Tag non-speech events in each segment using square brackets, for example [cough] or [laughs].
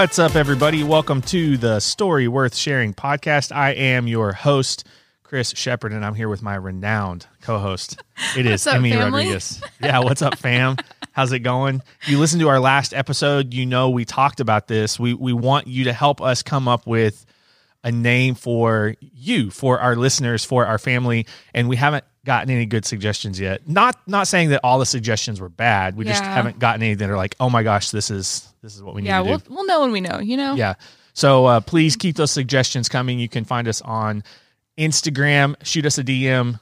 What's up, everybody? Welcome to the Story Worth Sharing podcast. I am your host, Chris Shepard, and I'm here with my renowned co-host. It is up, Emmy family? Rodriguez. Yeah, what's up, fam? How's it going? You listened to our last episode, you know we talked about this. We we want you to help us come up with a name for you, for our listeners, for our family, and we haven't gotten any good suggestions yet. Not not saying that all the suggestions were bad. We just haven't gotten any that are like, oh my gosh, this is this is what we need Yeah, to we'll we'll know when we know. You know. Yeah. So uh, please keep those suggestions coming. You can find us on Instagram, shoot us a DM,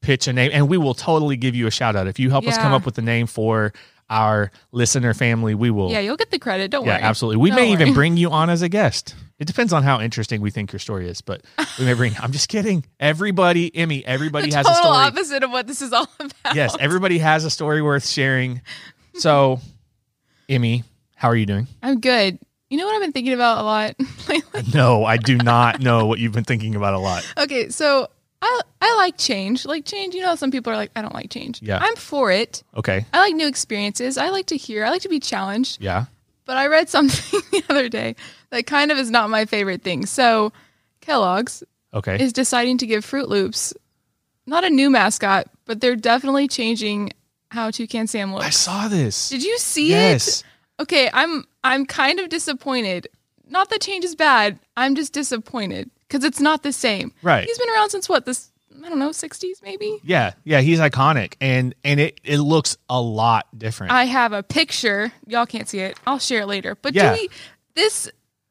pitch a name, and we will totally give you a shout out. If you help us come up with a name for our listener family, we will. Yeah, you'll get the credit. Don't worry. Yeah, worry. absolutely. We Don't may even worry. [laughs] bring you on as a guest. It depends on how interesting we think your story is, but we may bring. I'm just kidding. Everybody, Emmy, everybody the has a total story. opposite of what this is all [laughs] about. Yes, everybody has a story worth sharing. So, Emmy, how are you doing? I'm good. You know what I've been thinking about a lot [laughs] lately? No, I do not know what you've been thinking about a lot. Okay, so I I like change. Like change, you know, some people are like, I don't like change. Yeah. I'm for it. Okay. I like new experiences. I like to hear. I like to be challenged. Yeah. But I read [laughs] something the other day that kind of is not my favorite thing. So Kellogg's Okay. is deciding to give Froot Loops not a new mascot, but they're definitely changing how Toucan Sam looks. I saw this. Did you see yes. it? Okay, I'm I'm kind of disappointed. Not that change is bad. I'm just disappointed because it's not the same. Right. He's been around since what this I don't know 60s maybe. Yeah. Yeah. He's iconic, and and it it looks a lot different. I have a picture. Y'all can't see it. I'll share it later. But Yeah. do we this?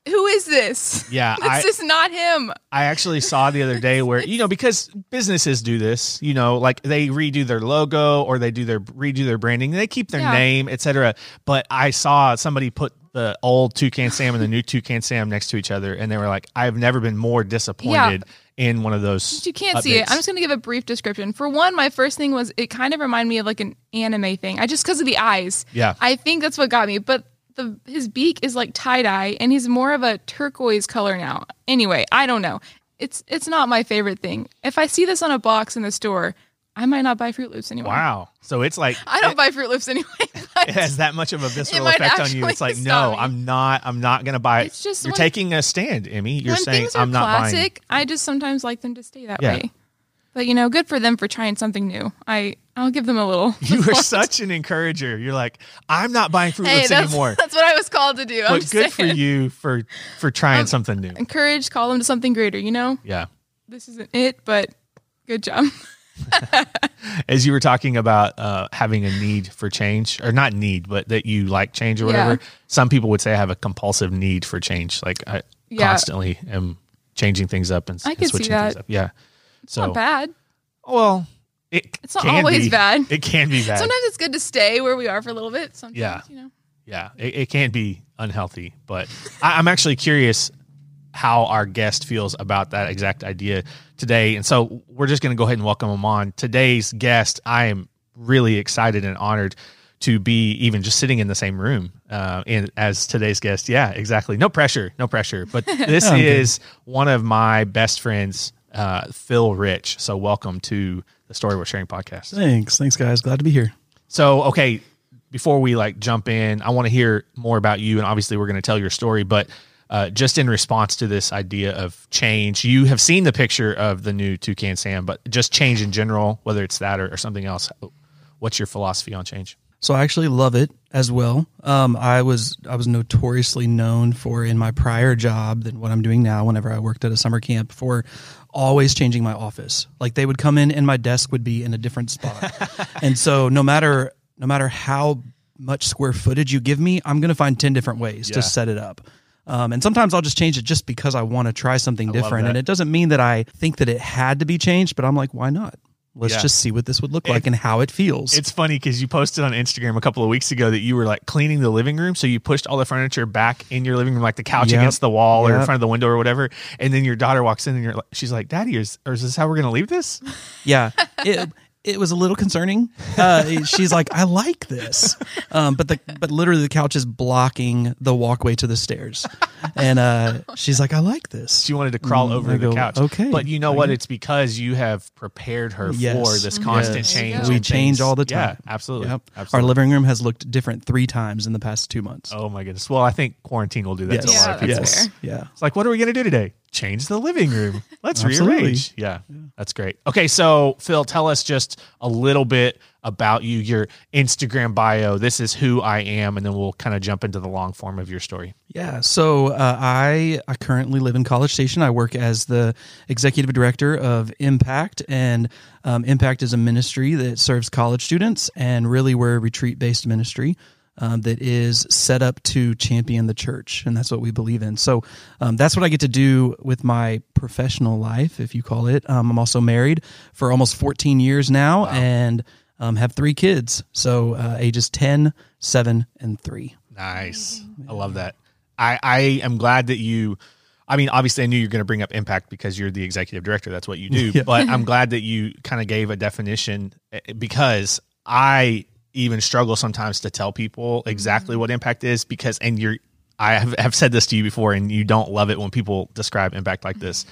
Who is this? Yeah, [laughs] this I- is not him. I actually saw the other day where you know [laughs] because businesses do this, you know, like they redo their logo or they do their redo their branding, they keep their Yeah. name, etc. But I saw somebody put the old Toucan Sam and the new Toucan Sam next to each other, and they were like, "I've never been more disappointed in one of those." You can't see it. I'm just going to give a brief description. For one, my first thing was it kind of reminded me of like an anime thing. I just because of the eyes. Yeah. I think that's what got me. But the his beak is like tie dye, and he's more of a turquoise color now. Anyway, I don't know. It's it's not my favorite thing. If I see this on a box in the store, I might not buy Froot Loops anymore. Wow. So it's like I don't buy Froot Loops anyway. [laughs] it has that much of a visceral effect on you. It's like, no, me. I'm not. I'm not going to buy it. It's just you're when- taking a stand, Emmy. You're saying I'm not buying. It's classic, I just sometimes like them to stay that Yeah. way. But you know, good for them for trying something new. I I'll give them a little. [laughs] You are such an encourager. You're like, I'm not buying Fruit Hey, Loops that's, anymore. that's what I was called to do. I'm But just good for you for for trying something new. Encourage, call them to something greater. You know, Yeah. this isn't it, but good job. [laughs] As you were talking about uh, having a need for change, or not need, but that you like change or whatever. Yeah. Some people would say I have a compulsive need for change. Like I Yeah. constantly am changing things up and, I and switching things that. up. Yeah. So Not bad. well, it It's not can always be- bad. It can be bad. Sometimes it's good to stay where we are for a little bit. Sometimes, Yeah. you know. Yeah, it, it can be unhealthy, but [laughs] I, I'm actually curious how our guest feels about that exact idea today. And so we're just going to go ahead and welcome him on. Today's guest, I am really excited and honored to be even just sitting in the same room uh, in, as today's guest. Yeah, exactly. No pressure, no pressure. But [laughs] this I'm good. is one of my best friends, uh, Phil Rich. So welcome to the Story Worth Sharing podcast. Thanks. Thanks, guys. Glad to be here. So, okay, before we like jump in, I want to hear more about you, and obviously we're going to tell your story. But uh, just in response to this idea of change, you have seen the picture of the new Toucan Sam, but just change in general, whether it's that or, or something else. What's your philosophy on change? So I actually love it as well. Um, I was I was notoriously known for in my prior job than what I'm doing now. Whenever I worked at a summer camp, for always changing my office. Like they would come in and my desk would be in a different spot, [laughs] and so no matter no matter how much square footage you give me, I'm going to find ten different ways Yeah. to set it up. Um, and sometimes I'll just change it just because I want to try something love different. And it doesn't mean that I think that it had to be changed, but I'm like, why not? Let's Yeah. just see what this would look like and how it feels. It's funny because you posted on Instagram a couple of weeks ago that you were like cleaning the living room. So you pushed all the furniture back in your living room, like the couch Yep. against the wall or in front of the window or whatever. And then your daughter walks in and you're like, she's like, Daddy, is, or is this how we're going to leave this? Yeah. It, it was a little concerning. Uh, she's like, I like this, um, but the but literally the couch is blocking the walkway to the stairs, and uh, she's like, I like this. She wanted to crawl Mm, over I the go, couch. "Okay." But you know I what? get- It's because you have prepared her Yes. for this constant Yes. Change. We change things. all the time. Yeah, time. absolutely. Yep. absolutely. Our living room has looked different three times in the past two months. Oh my goodness. Well, I think quarantine will do that to a lot of people. that's yes. Yeah. It's like, what are we going to do today? Change the living room. [laughs] Let's rearrange. Yeah, that's great. Okay, so Phil, tell us just a little bit about you, your Instagram bio. This is who I am, and then we'll kind of jump into the long form of your story. Yeah, so uh, I I currently live in College Station. I work as the executive director of Impact, and um, Impact is a ministry that serves college students, and really we're a retreat based ministry. Um, that is set up to champion the church, and that's what we believe in. So um, that's what I get to do with my professional life, if you call it. Um, I'm also married for almost 14 years now, and um, have three kids. So uh, ages 10, 7, and 3. Nice. I love that. I, I am glad that you. I mean, obviously, I knew you were going to bring up impact because you're the executive director. That's what you do. [laughs] Yeah. But I'm glad that you kind of gave a definition eh, because I even struggle sometimes to tell people exactly what impact is because, and you're, I have, have said this to you before, and you don't love it when people describe impact like this.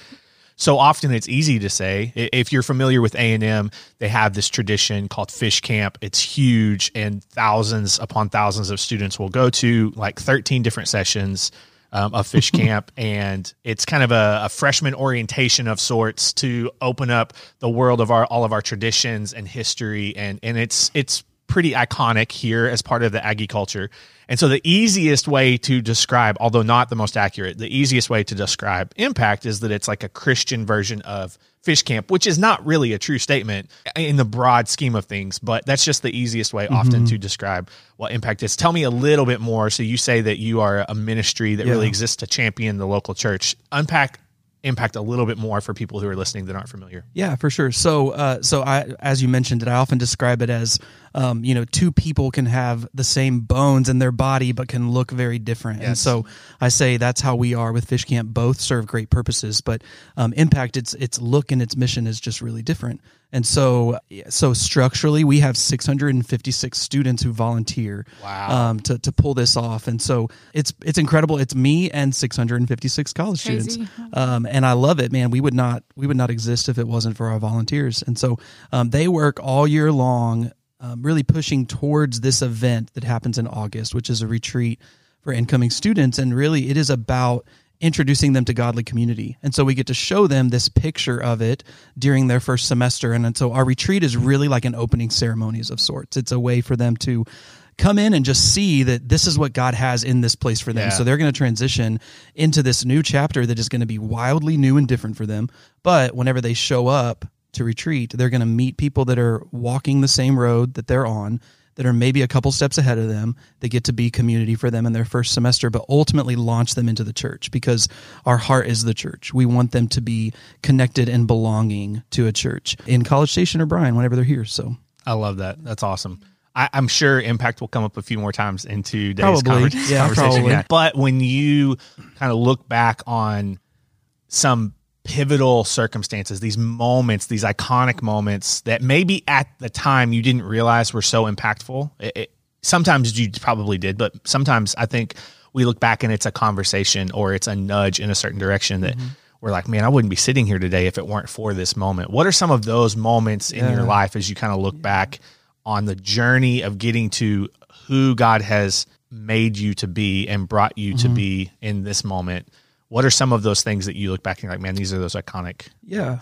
So often it's easy to say. If you're familiar with A and M, they have this tradition called Fish Camp. It's huge, and thousands upon thousands of students will go to like 13 different sessions um, of Fish [laughs] Camp, and it's kind of a, a freshman orientation of sorts to open up the world of our all of our traditions and history, and and it's it's pretty iconic here as part of the Aggie culture. And so the easiest way to describe, although not the most accurate, the easiest way to describe impact is that it's like a Christian version of fish camp, which is not really a true statement in the broad scheme of things, but that's just the easiest way often mm-hmm. to describe what impact is. Tell me a little bit more. So you say that you are a ministry that really exists to champion the local church. Unpack impact a little bit more for people who are listening that aren't familiar. Yeah, for sure. So, uh, so I, as you mentioned it, I often describe it as, um, you know, two people can have the same bones in their body, but can look very different. And so I say that's how we are with Fish Camp. Both serve great purposes, but um, Impact, its its look and its mission is just really different. And so, so structurally, we have 656 students who volunteer Wow. um, to to pull this off. And so it's it's incredible. It's me and 656 college Crazy. students um, and I love it, man. We would not we would not exist if it wasn't for our volunteers, and so um, they work all year long, um, really pushing towards this event that happens in August, which is a retreat for incoming students, and really it is about introducing them to godly community and so we get to show them this picture of it during their first semester and, and so our retreat is really like an opening ceremonies of sorts it's a way for them to come in and just see that this is what god has in this place for them Yeah. so they're going to transition into this new chapter that is going to be wildly new and different for them. But whenever they show up to retreat, they're going to meet people that are walking the same road that they're on, that are maybe a couple steps ahead of them. They get to be community for them in their first semester, but ultimately launch them into the church because our heart is the church. We want them to be connected and belonging to a church in College Station or Bryan whenever they're here. So I love that. That's awesome. I, I'm sure impact will come up a few more times in today's Probably. conver- Yeah, conversation. probably. But when you kind of look back on some pivotal circumstances, these moments, these iconic moments that maybe at the time you didn't realize were so impactful. It, it, sometimes you probably did, but sometimes I think we look back and it's a conversation or it's a nudge in a certain direction that mm-hmm. we're like, man, I wouldn't be sitting here today if it weren't for this moment. What are some of those moments in your life as you kind of look back on the journey of getting to who God has made you to be and brought you to mm-hmm. be in this moment? What are some of those things that you look back and you're like, man, these are those iconic? Yeah.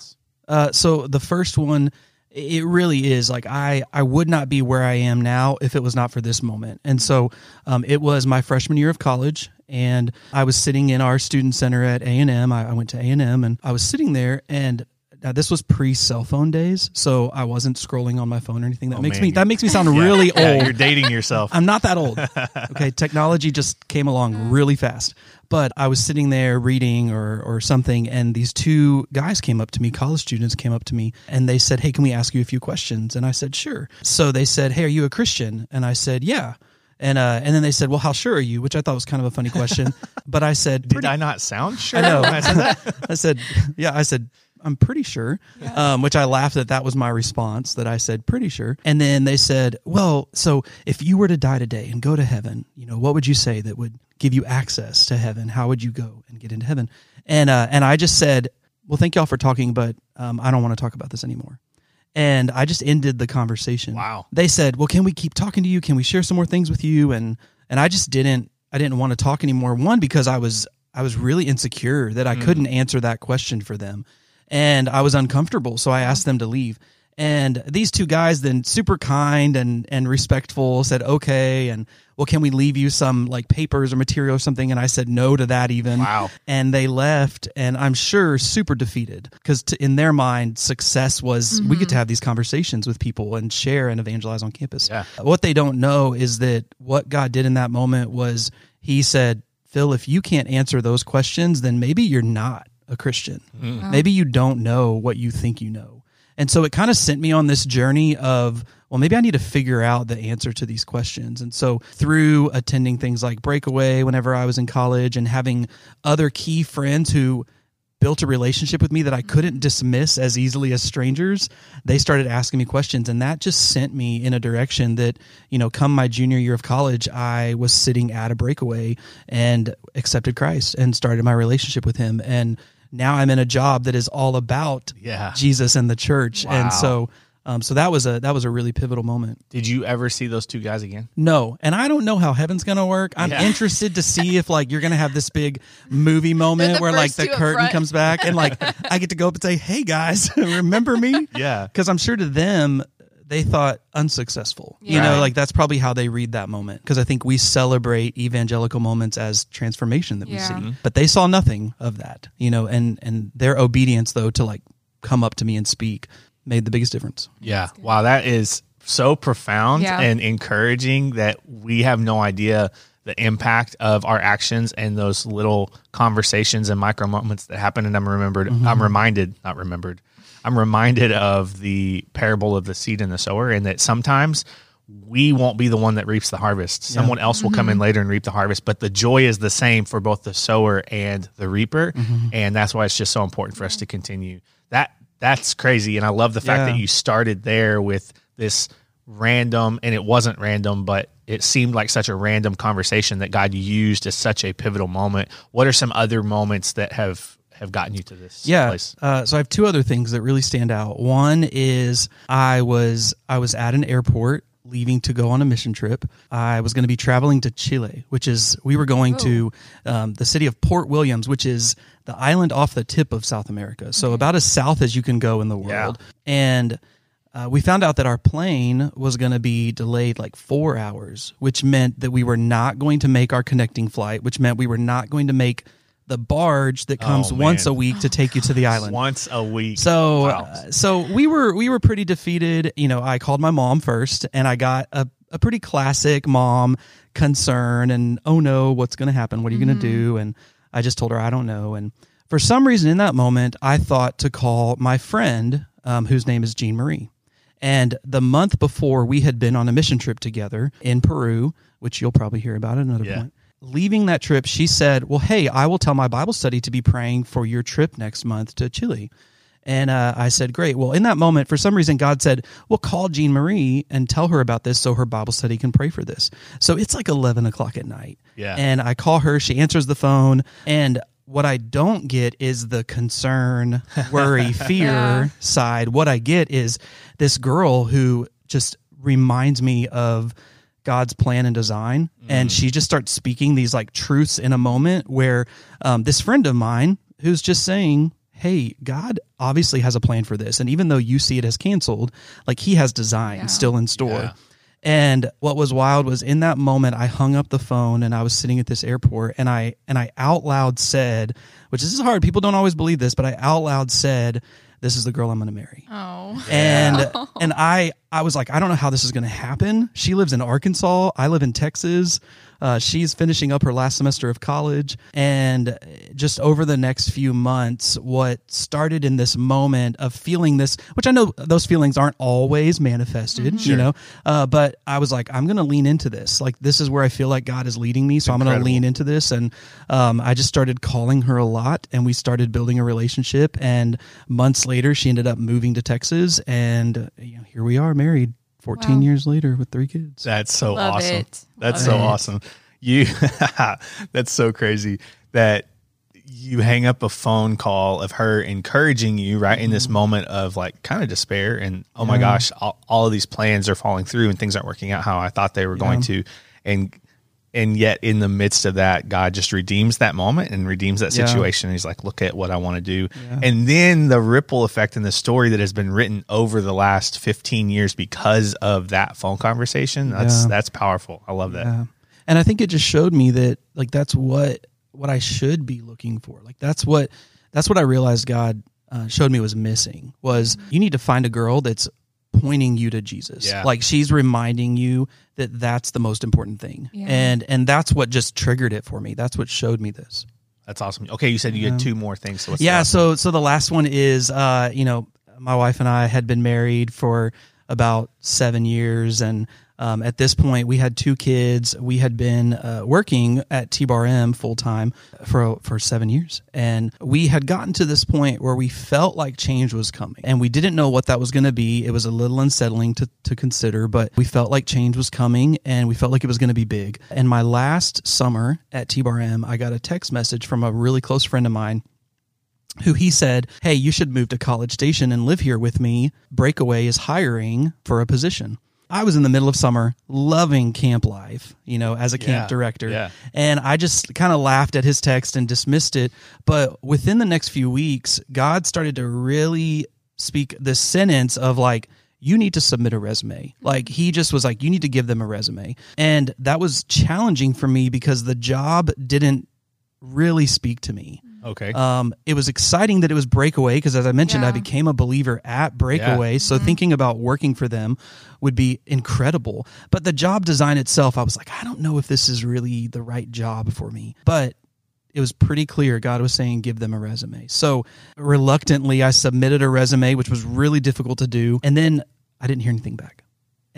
Uh, so the first one, it really is like I I would not be where I am now if it was not for this moment. And so um, it was my freshman year of college, and I was sitting in our student center at A and M. I I went to A and M, and I was sitting there, and uh, this was pre cell phone days, so I wasn't scrolling on my phone or anything. That makes man, me that makes me sound [laughs] really Yeah, old. you're dating yourself. I'm not that old. [laughs] Okay, technology just came along really fast. But I was sitting there reading or or something, and these two guys came up to me, college students came up to me, and they said, "Hey, can we ask you a few questions?" And I said, "Sure." So they said, "Hey, are you a Christian?" And I said, "Yeah." And uh, and then they said, "Well, how sure are you?" Which I thought was kind of a funny question. [laughs] but I said, Did I not sound sure? I know. when I said that? I said, yeah, I said, I'm pretty sure. Um, which I laughed that that was my response that I said pretty sure. And then they said, well, so if you were to die today and go to heaven, you know, what would you say that would give you access to heaven? How would you go and get into heaven? And uh, and I just said, well, thank y'all for talking, but um, I don't want to talk about this anymore. And I just ended the conversation. Wow. They said, well, can we keep talking to you? Can we share some more things with you? And and I just didn't. I didn't want to talk anymore. One because I was I was really insecure that I couldn't answer that question for them, and I was uncomfortable. So I asked them to leave. And these two guys then super kind and and respectful said okay and well can we leave you some like papers or material or something and I said no to that even Wow. and they left and i'm sure super defeated because in their mind success was we mm-hmm. get to have these conversations with people and share and evangelize on campus Yeah. what they don't know is that what god did in that moment was he said phil if you can't answer those questions then maybe you're not a christian mm. oh. maybe you don't know what you think you know and so it kind of sent me on this journey of, well, maybe I need to figure out the answer to these questions. And so through attending things like Breakaway whenever I was in college and having other key friends who built a relationship with me that I couldn't dismiss as easily as strangers, they started asking me questions. And that just sent me in a direction that, you know, come my junior year of college, I was sitting at a breakaway and accepted Christ and started my relationship with him. And now I'm in a job that is all about Yeah. Jesus and the church. Wow. And so um, so that was a that was a really pivotal moment. Did you ever see those two guys again? No, and I don't know how heaven's gonna work. I'm Yeah. interested to see if like you're gonna have this big [laughs] movie moment the where like the curtain comes back and like I get to go up and say, "Hey guys, [laughs] remember me?" Yeah. [laughs] because I'm sure to them they thought unsuccessful. You Yeah. know, like that's probably how they read that moment. Because I think we celebrate evangelical moments as transformation that we Yeah. see, mm-hmm. but they saw nothing of that. You know, and and their obedience though to like come up to me and speak made the biggest difference. Yeah. Wow, that is so profound Yeah. and encouraging that we have no idea the impact of our actions and those little conversations and micro moments that happen. And I'm remembered, mm-hmm. I'm reminded, not remembered, I'm reminded of the parable of the seed and the sower, and that sometimes we won't be the one that reaps the harvest. Someone else will come in mm-hmm. later and reap the harvest, but the joy is the same for both the sower and the reaper. Mm-hmm. And that's why it's just so important for us to continue. That that's crazy. And I love the fact Yeah. that you started there with this random and it wasn't random, but it seemed like such a random conversation that God used as such a pivotal moment. What are some other moments that have have gotten you to this yeah. place? Uh, so I have two other things that really stand out. One is I was I was at an airport leaving to go on a mission trip. I was going to be traveling to Chile, which is we were going to um, the city of Port Williams, which is the island off the tip of South America. So about as south as you can go in the world. And uh, we found out that our plane was going to be delayed like four hours, which meant that we were not going to make our connecting flight, which meant we were not going to make the barge that comes Oh, once a week to take you to the [sighs] island. Once a week. So, Wow. uh, so we were we were pretty defeated. You know, I called my mom first, and I got a a pretty classic mom concern and oh no, what's going to happen? What are you going to do? And I just told her I don't know. And for some reason, in that moment, I thought to call my friend, um, whose name is Jean Marie. And the month before, we had been on a mission trip together in Peru, which you'll probably hear about at another Yeah. point. Leaving that trip, she said, Well, hey, I will tell my Bible study to be praying for your trip next month to Chile. And uh, I said, Great. Well, in that moment, for some reason, God said, Well, call Jean Marie and tell her about this so her Bible study can pray for this. So it's like 11 o'clock at night. Yeah. And I call her, she answers the phone. And what I don't get is the concern, [laughs] worry, fear Yeah. side. What I get is this girl who just reminds me of God's plan and design. And she just starts speaking these like truths in a moment where um, this friend of mine who's just saying, Hey, God obviously has a plan for this. And even though you see it as canceled, like he has design Yeah. still in store. Yeah. And what was wild was in that moment I hung up the phone and I was sitting at this airport and I and I out loud said, which this is hard, people don't always believe this, but I out loud said, This is the girl I'm gonna marry Oh. and and I I was like I don't know how this is going to happen. She lives in Arkansas. I live in Texas. Uh, she's finishing up her last semester of college, and just over the next few months, what started in this moment of feeling this, which I know those feelings aren't always manifested, you know, uh, but I was like, I'm going to lean into this. Like this is where I feel like God is leading me, so I'm going to lean into this, and um, I just started calling her a lot and we started building a relationship. And months later, she ended up moving to Texas. And you know, here we are married 14 Wow. years later with three kids. That's so Love awesome. it. That's Love so it. awesome. You [laughs] that's so crazy that you hang up a phone call of her encouraging you right in this mm-hmm. moment of like kind of despair and oh my Yeah. gosh all, all of these plans are falling through and things aren't working out how I thought they were going to and and yet in the midst of that God just redeems that moment and redeems that Yeah. situation he's like look at what I want to do and then the ripple effect in the story that has been written over the last 15 years because of that phone conversation that's Yeah. that's powerful I love that Yeah. And I think it just showed me that like that's what what I should be looking for. Like that's what that's what I realized God uh, showed me was missing was you need to find a girl that's pointing you to Jesus. Yeah. Like she's reminding you that that's the most important thing. Yeah. And and that's what just triggered it for me. That's what showed me this. That's awesome. Okay, you said you had two more things. So what's yeah the- so so the last one is uh you know my wife and i had been married for about seven years and um, at this point we had two kids. We had been uh, working at t-bar m full-time for for seven years. And we had gotten to this point where we felt like change was coming. And we didn't know what that was going to be. It was a little unsettling to, to consider but we felt like change was coming and we felt like it was going to be big. And my last summer at t-bar m i got a text message from a really close friend of mine who he said, Hey, you should move to College Station and live here with me. Breakaway is hiring for a position. I was in the middle of summer, loving camp life, you know, as a camp Yeah, director. yeah. And I just kind of laughed at his text and dismissed it. But within the next few weeks, God started to really speak this sentence of like, you need to submit a resume. Like he just was like, you need to give them a resume. And that was challenging for me because the job didn't really speak to me. Okay. Um, it was exciting that it was Breakaway because, as I mentioned, I became a believer at Breakaway. So thinking about working for them would be incredible. But the job design itself, I was like, I don't know if this is really the right job for me. But it was pretty clear God was saying, give them a resume. So reluctantly, I submitted a resume, which was really difficult to do. And then I didn't hear anything back.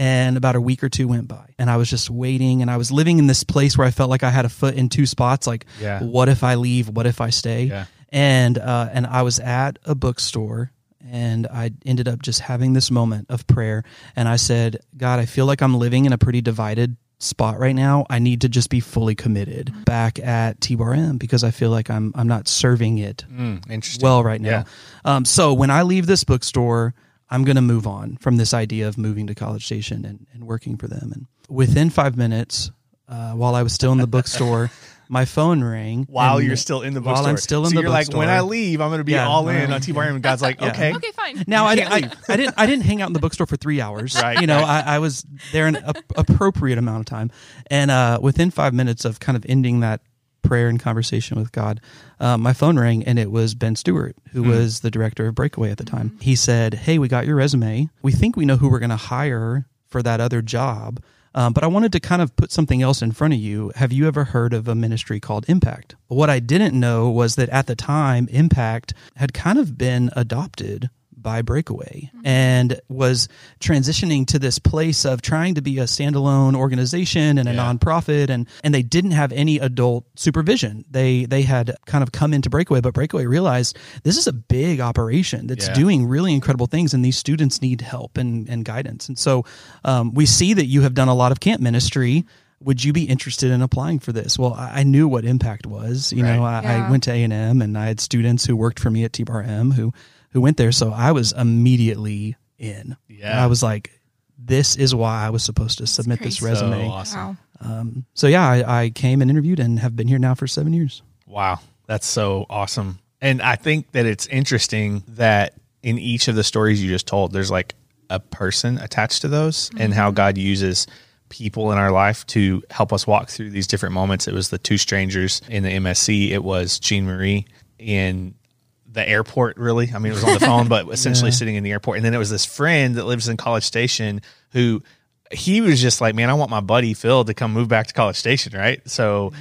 And about a week or two went by, and I was just waiting. And I was living in this place where I felt like I had a foot in two spots. Like, Yeah. what if I leave? What if I stay? Yeah. And uh, and I was at a bookstore, and I ended up just having this moment of prayer. And I said, God, I feel like I'm living in a pretty divided spot right now. I need to just be fully committed back at T Bar M because I feel like I'm I'm not serving it Mm, interesting. well right now. Yeah. Um, so when I leave this bookstore, I'm going to move on from this idea of moving to College Station and, and working for them. And within five minutes, uh, while I was still in the bookstore, [laughs] my phone rang. while you're still in the while bookstore. I'm still in so the you're like, when. I leave, I'm going to be Yeah, all in on T-Bar, and God's like, Yeah. okay. Okay, fine. Now I, I. I didn't I didn't hang out in the bookstore for three hours. [laughs] Right, You know. I, I was there an a, appropriate amount of time, and uh, within five minutes of kind of ending that prayer and conversation with God, uh, my phone rang and it was Ben Stewart, who Hmm. was the director of Breakaway at the time. He said, "Hey, we got your resume. We think we know who we're going to hire for that other job." Um, but I wanted to kind of put something else in front of you. Have you ever heard of a ministry called Impact? What I didn't know was that at the time, Impact had kind of been adopted by Breakaway and was transitioning to this place of trying to be a standalone organization and a Yeah. nonprofit and and they didn't have any adult supervision. They they had kind of come into Breakaway, but Breakaway realized this is a big operation that's Yeah. doing really incredible things and these students need help and, and guidance. And so um, we see that you have done a lot of camp ministry. Would you be interested in applying for this? Well, I, I knew what impact was. You know, I, I went to A and M, and I had students who worked for me at T Bar M who who went there. So I was immediately in. Yeah. I was like, this is why I was supposed to submit this resume. So awesome. Wow. Um, so yeah, I, I came and interviewed and have been here now for seven years. Wow, that's so awesome. And I think that it's interesting that in each of the stories you just told, there's like a person attached to those and how God uses people in our life to help us walk through these different moments. It was the two strangers in the MSC, it was Jean Marie in the airport, really. I mean, it was on the phone, but [laughs] essentially sitting in the airport. And then it was this friend that lives in College Station who he was just like, man, I want my buddy Phil to come move back to College Station, right? So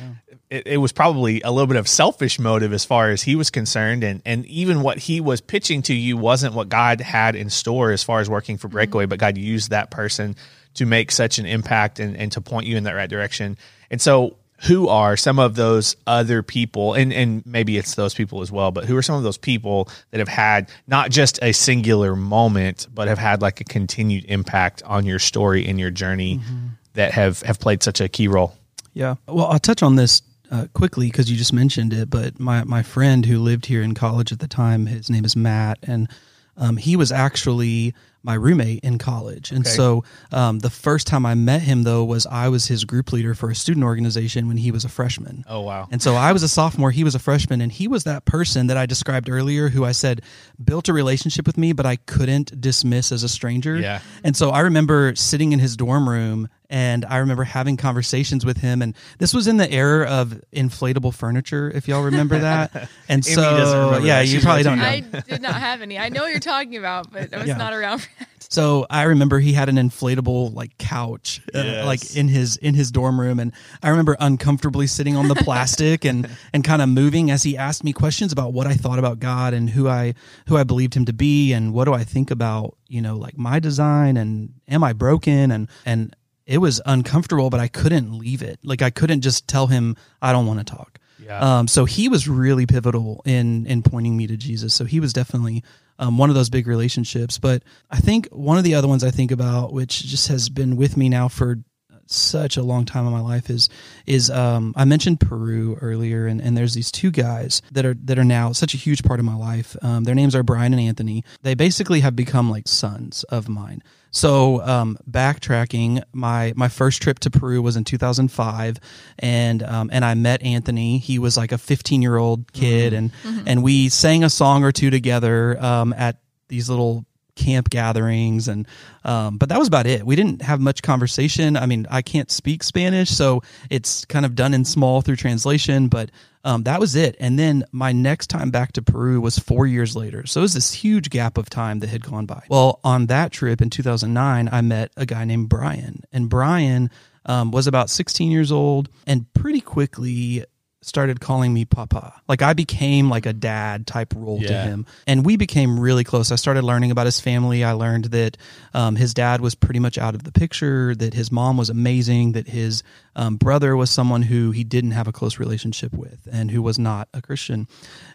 it, it was probably a little bit of selfish motive as far as he was concerned, and and even what he was pitching to you wasn't what God had in store as far as working for Breakaway, mm-hmm. but God used that person to make such an impact and, and to point you in that right direction. And so who are some of those other people and and maybe it's those people as well but who are some of those people that have had not just a singular moment but have had like a continued impact on your story and your journey that have have played such a key role Yeah. Well, I'll touch on this uh, quickly because you just mentioned it. But my, my friend who lived here in college at the time, his name is Matt, and um, he was actually my roommate in college. And Okay. so um, the first time I met him, though, was I was his group leader for a student organization when he was a freshman. oh wow And so I was a sophomore, he was a freshman, and he was that person that I described earlier who I said built a relationship with me, but I couldn't dismiss as a stranger. Yeah. And so I remember sitting in his dorm room and I remember having conversations with him. And this was in the era of inflatable furniture, if y'all remember [laughs] that. And so, yeah, that. you She's probably don't know. I did not have any. I know what you're talking about, but I was Yeah. not around for that. So I remember he had an inflatable like couch, uh, Yes. like in his in his dorm room, and I remember uncomfortably sitting on the [laughs] plastic and and kind of moving as he asked me questions about what I thought about God and who I who I believed him to be and what do I think about you know like my design and am I broken and and it was uncomfortable, but I couldn't leave it. Like I couldn't just tell him I don't want to talk. Yeah. Um, so he was really pivotal in in pointing me to Jesus. So he was definitely um, one of those big relationships. But I think one of the other ones I think about, which just has been with me now for such a long time in my life, is is um, I mentioned Peru earlier, and, and there's these two guys that are that are now such a huge part of my life. Um, their names are Brian and Anthony. They basically have become like sons of mine. So um, backtracking, my my first trip to Peru was in 2005, and um, and I met Anthony. He was like a 15 year old kid, and and we sang a song or two together um, at these little camp gatherings and um, but that was about it. We didn't have much conversation. I mean i can't speak spanish so it's kind of done in small through translation but um, that was it. And then my next time back to peru was four years later. So it was this huge gap of time that had gone by. Well on that trip in 2009 i met a guy named brian. And brian um, was about 16 years old and pretty quickly started calling me papa like i became like a dad type role to him and we became really close. I started learning about his family. I learned that um, his dad was pretty much out of the picture, that his mom was amazing, that his um, brother was someone who he didn't have a close relationship with and who was not a Christian.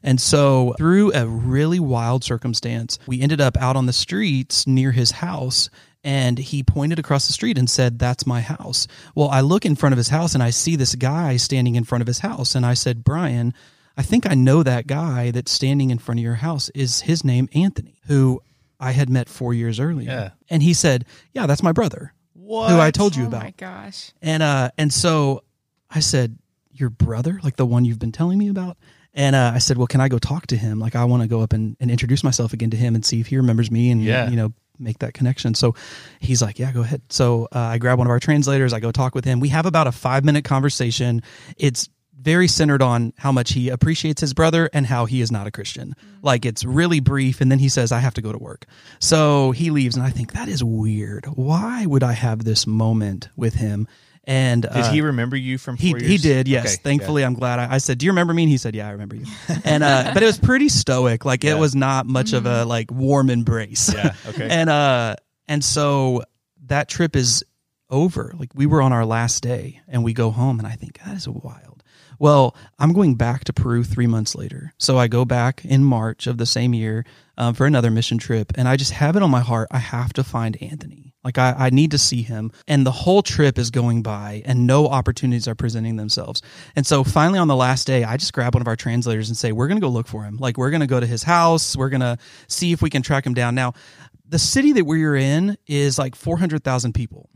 And so, through a really wild circumstance, we ended up out on the streets near his house and he pointed across the street and said, That's my house. Well, I look in front of his house and I see this guy standing in front of his house. And I said, Brian, I think I know that guy that's standing in front of your house. Is his name Anthony, who I had met four years earlier? Yeah. And he said, Yeah, that's my brother, what who I told you oh about. my gosh. And uh, and so I said, "Your brother, like the one you've been telling me about." And uh, I said, "Well, can I go talk to him? Like, I want to go up and, and introduce myself again to him and see if he remembers me and Yeah. you know make that connection." So he's like, "Yeah, go ahead." So uh, I grab one of our translators. I go talk with him. We have about a five minute conversation. It's very centered on how much he appreciates his brother and how he is not a Christian. Like it's really brief, and then he says, "I have to go to work." So he leaves, and I think that is weird. Why would I have this moment with him? And did uh, he remember you from he four he years? did, yes. Okay, Thankfully, I'm glad. I, I said, "Do you remember me?" And he said, "Yeah, I remember you." [laughs] and uh, but it was pretty stoic. Like Yeah. it was not much of a like warm embrace. Yeah, okay. [laughs] and uh, and so that trip is over. Like we were on our last day, and we go home, and I think that is wild. Well, I'm going back to Peru three months later. So I go back in March of the same year um, for another mission trip. And I just have it on my heart. I have to find Anthony. Like, I, I need to see him. And the whole trip is going by and no opportunities are presenting themselves. And so finally, on the last day, I just grab one of our translators and say, We're going to go look for him. Like, we're going to go to his house. We're going to see if we can track him down. Now, the city that we're in is like 400,000 people.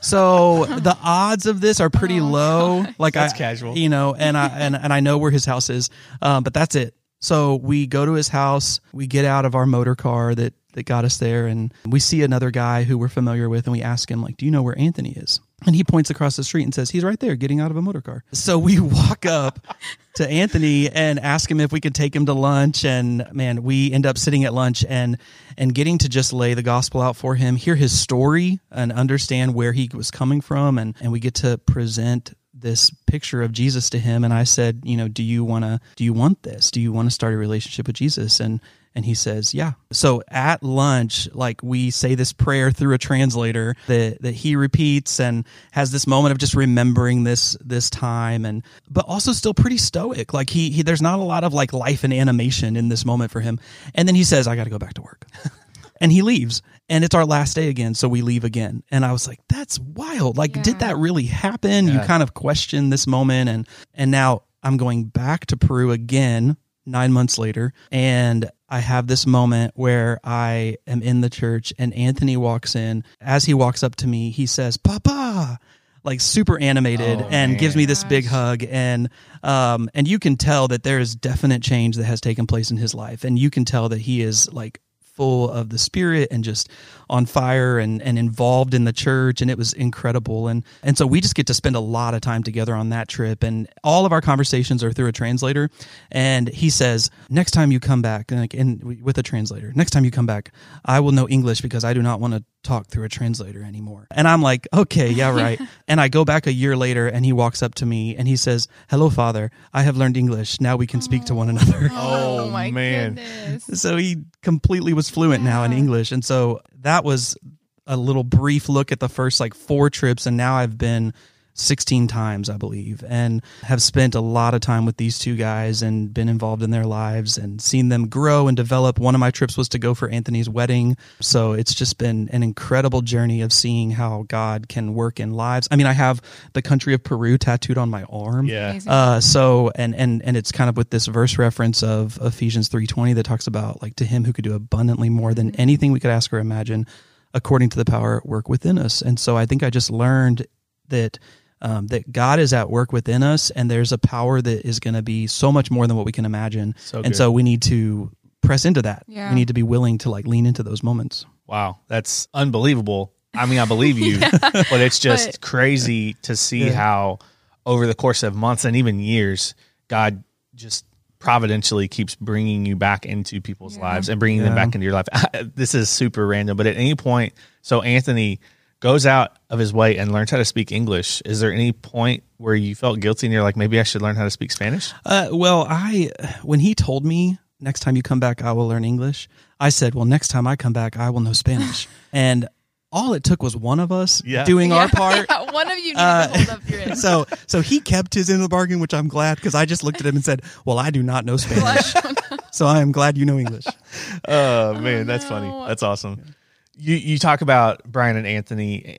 So [laughs] the odds of this are pretty low. Like That's I, casual. you know, and I and, and I know where his house is, um, but that's it. So we go to his house, we get out of our motor car that that got us there, and we see another guy who we're familiar with, and we ask him like, "Do you know where Anthony is?" And he points across the street and says, "He's right there, getting out of a motor car." So we [laughs] walk up to Anthony and ask him if we could take him to lunch, and man, we end up sitting at lunch and and getting to just lay the gospel out for him, hear his story, and understand where he was coming from, and and we get to present this picture of Jesus to him and I said, you know, do you want to do you want this? Do you want to start a relationship with Jesus? And And he says, Yeah. So at lunch, like we say this prayer through a translator that, that he repeats and has this moment of just remembering this this time and but also still pretty stoic. Like he, he there's not a lot of like life and animation in this moment for him. And then he says, I gotta go back to work. [laughs] and he leaves. And it's our last day again, so we leave again. And I was like, that's wild. Like, Yeah. did that really happen? You kind of question this moment and and now I'm going back to Peru again nine months later, and I have this moment where I am in the church, and Anthony walks in. As he walks up to me, he says, "Papa." Like super animated Oh, and gives me this big hug and um and you can tell that there is definite change that has taken place in his life and you can tell that he is like full of the spirit and just on fire and, and involved in the church and it was incredible. And and so we just get to spend a lot of time together on that trip. And all of our conversations are through a translator. And he says next time you come back and, like, and with a translator next time you come back I will know English because I do not want to talk through a translator anymore. And I'm like okay yeah [laughs] right. And I go back a year later and he walks up to me and he says hello father I have learned English. Now we can speak to one another. [laughs] Oh, oh, my man. goodness. so he completely was fluent now in English. And so that was a little brief look at the first like four trips. And now I've been 16 times, I believe, and have spent a lot of time with these two guys and been involved in their lives and seen them grow and develop. One of my trips was to go for Anthony's wedding. So it's just been an incredible journey of seeing how God can work in lives. I mean, I have the country of Peru tattooed on my arm. Yeah. Uh, so and and and it's kind of with this verse reference of Ephesians three twenty that talks about like to him who could do abundantly more than anything we could ask or imagine, according to the power at work within us. And so I think I just learned that. Um, that God is at work within us, and there's a power that is going to be so much more than what we can imagine. So and so we need to press into that. Yeah. We need to be willing to like lean into those moments. Wow, that's unbelievable. I mean, I believe you, [laughs] but it's just But- crazy to see Yeah. how over the course of months and even years, God just providentially keeps bringing you back into people's Yeah. lives and bringing them back into your life. [laughs] this is super random, but at any point, so Anthony goes out of his way and learns how to speak English. Is there any point where you felt guilty and you're like, maybe I should learn how to speak Spanish? Uh, well, I when he told me next time you come back, I will learn English. I said, well, next time I come back, I will know Spanish. [laughs] and all it took was one of us Yeah. doing our [laughs] part. Yeah, One of you need Uh, to hold up your [laughs] end. So, so he kept his end of the bargain, which I'm glad because I just looked at him and said, "Well, I do not know Spanish, so I am glad you know English." Oh man, that's no. funny. That's awesome. You you talk about Brian and Anthony.